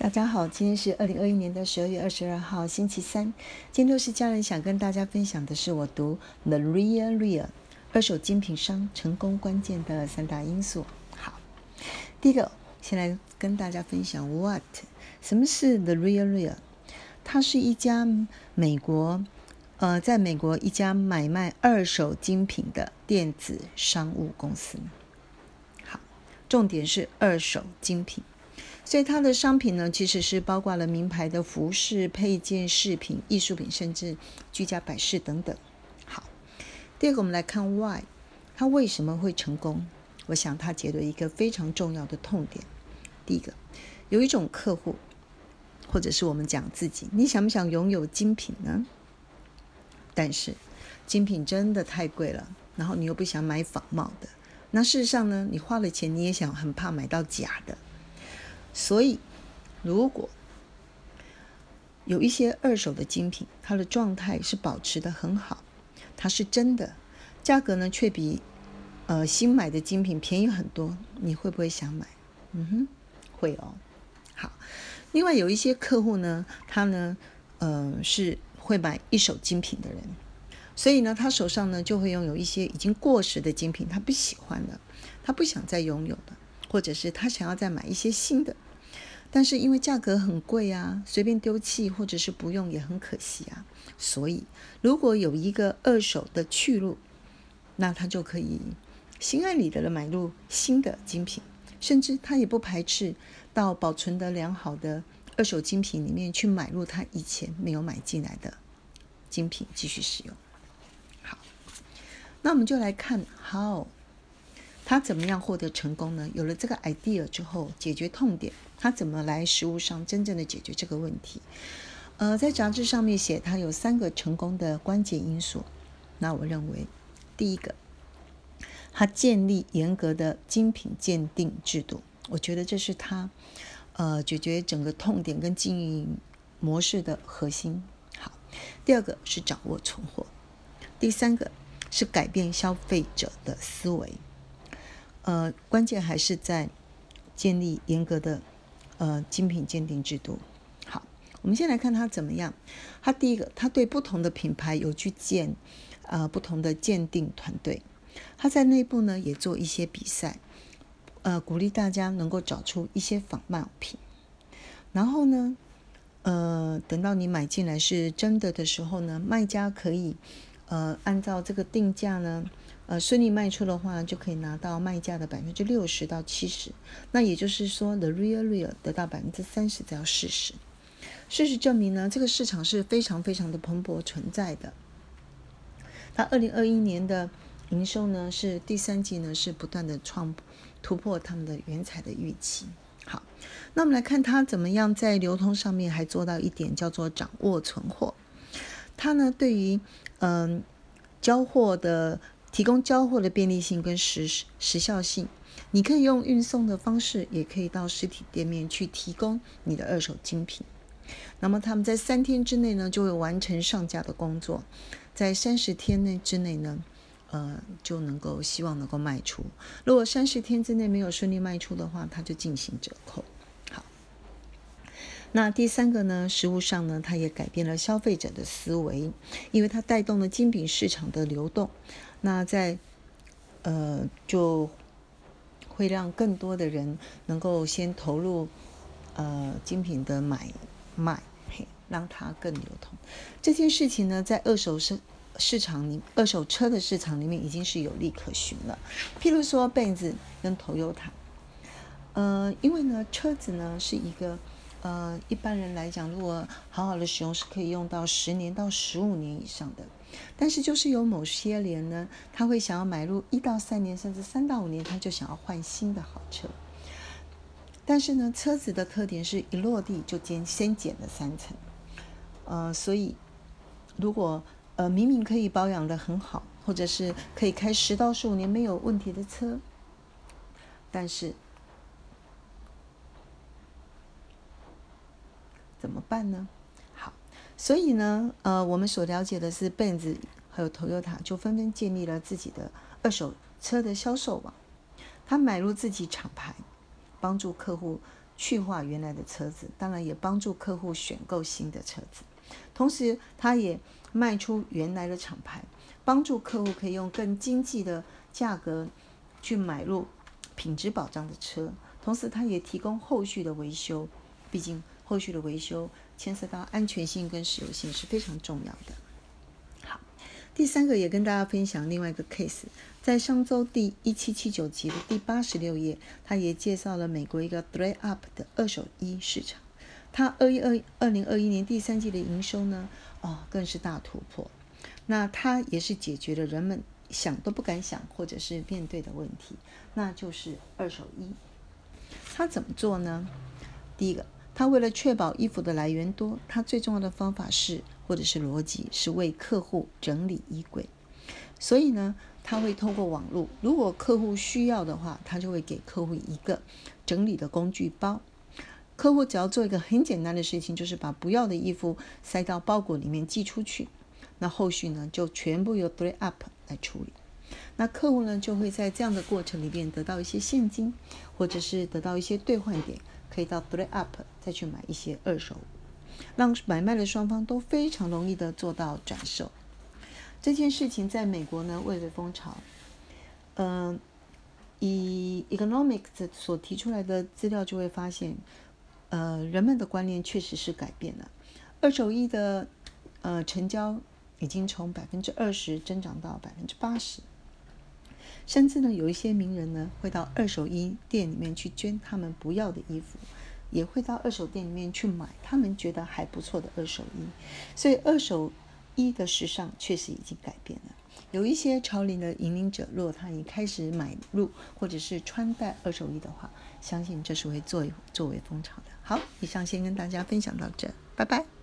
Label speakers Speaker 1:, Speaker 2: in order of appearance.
Speaker 1: 大家好，今天是二零二一年的十二月二十二号，星期三。今天是家人想跟大家分享的是我读《The Real Real》二手精品商成功关键的三大因素。好，第一个，先来跟大家分享 What？什么是 The Real Real？它是一家美国，呃，在美国一家买卖二手精品的电子商务公司。好，重点是二手精品。所以它的商品呢，其实是包括了名牌的服饰、配件、饰品、艺术品，甚至居家摆饰等等。好，第二个我们来看 Why，它为什么会成功？我想它解决一个非常重要的痛点。第一个，有一种客户，或者是我们讲自己，你想不想拥有精品呢？但是精品真的太贵了，然后你又不想买仿冒的。那事实上呢，你花了钱，你也想很怕买到假的。所以，如果有一些二手的精品，它的状态是保持的很好，它是真的，价格呢却比呃新买的精品便宜很多，你会不会想买？嗯哼，会哦。好，另外有一些客户呢，他呢呃是会买一手精品的人，所以呢他手上呢就会拥有一些已经过时的精品，他不喜欢了，他不想再拥有了，或者是他想要再买一些新的。但是因为价格很贵啊，随便丢弃或者是不用也很可惜啊。所以如果有一个二手的去路，那他就可以心安理得的买入新的精品，甚至他也不排斥到保存的良好的二手精品里面去买入他以前没有买进来的精品继续使用。好，那我们就来看 how。他怎么样获得成功呢？有了这个 idea 之后，解决痛点，他怎么来实物上真正的解决这个问题？呃，在杂志上面写，他有三个成功的关键因素。那我认为，第一个，他建立严格的精品鉴定制度，我觉得这是他呃解决整个痛点跟经营模式的核心。好，第二个是掌握存货，第三个是改变消费者的思维。呃，关键还是在建立严格的呃精品鉴定制度。好，我们先来看它怎么样。它第一个，它对不同的品牌有去建呃不同的鉴定团队。它在内部呢也做一些比赛，呃，鼓励大家能够找出一些仿冒品。然后呢，呃，等到你买进来是真的的时候呢，卖家可以呃按照这个定价呢。呃，顺利卖出的话，就可以拿到卖价的百分之六十到七十。那也就是说，the real real 得到百分之三十，这要事实。事实证明呢，这个市场是非常非常的蓬勃存在的。它二零二一年的营收呢，是第三季呢是不断的创突破他们的原材的预期。好，那我们来看它怎么样在流通上面还做到一点叫做掌握存货。它呢对于嗯交货的。提供交货的便利性跟时时效性，你可以用运送的方式，也可以到实体店面去提供你的二手精品。那么他们在三天之内呢，就会完成上架的工作，在三十天内之内呢，呃，就能够希望能够卖出。如果三十天之内没有顺利卖出的话，它就进行折扣。那第三个呢，实物上呢，它也改变了消费者的思维，因为它带动了精品市场的流动。那在，呃，就会让更多的人能够先投入，呃，精品的买卖，嘿，让它更流通。这件事情呢，在二手市市场里，二手车的市场里面已经是有利可循了。譬如说，贝子跟 Toyota，呃，因为呢，车子呢是一个，呃，一般人来讲，如果好好的使用，是可以用到十年到十五年以上的。但是就是有某些人呢，他会想要买入一到三年，甚至三到五年，他就想要换新的好车。但是呢，车子的特点是一落地就减先减了三层，呃，所以如果呃明明可以保养的很好，或者是可以开十到十五年没有问题的车，但是怎么办呢？好所以呢，呃，我们所了解的是，Benz 还有 Toyota 就纷纷建立了自己的二手车的销售网，他买入自己厂牌，帮助客户去化原来的车子，当然也帮助客户选购新的车子。同时，他也卖出原来的厂牌，帮助客户可以用更经济的价格去买入品质保障的车。同时，他也提供后续的维修，毕竟后续的维修牵涉到安全性跟实用性是非常重要的。好，第三个也跟大家分享另外一个 case，在上周第一七七九集的第八十六页，它也介绍了美国一个 Thread Up 的二手衣市场。它二一二二零二一年第三季的营收呢，哦，更是大突破。那它也是解决了人们想都不敢想或者是面对的问题，那就是二手衣。它怎么做呢？第一个，他为了确保衣服的来源多，他最重要的方法是或者是逻辑是为客户整理衣柜。所以呢，他会透过网络，如果客户需要的话，他就会给客户一个整理的工具包。客户只要做一个很简单的事情，就是把不要的衣服塞到包裹里面寄出去。那后续呢，就全部由 Three Up 来处理。那客户呢，就会在这样的过程里面得到一些现金，或者是得到一些兑换点，可以到 Three Up 再去买一些二手，让买卖的双方都非常容易的做到转售。这件事情在美国呢蔚为风潮。嗯，以 Economics 所提出来的资料就会发现。呃，人们的观念确实是改变了。二手衣的呃成交已经从百分之二十增长到百分之八十，甚至呢，有一些名人呢会到二手衣店里面去捐他们不要的衣服，也会到二手店里面去买他们觉得还不错的二手衣。所以，二手衣的时尚确实已经改变了。有一些潮流的引领者，如果他已开始买入或者是穿戴二手衣的话，相信这是会作为作为风潮的。好，以上先跟大家分享到这，拜拜。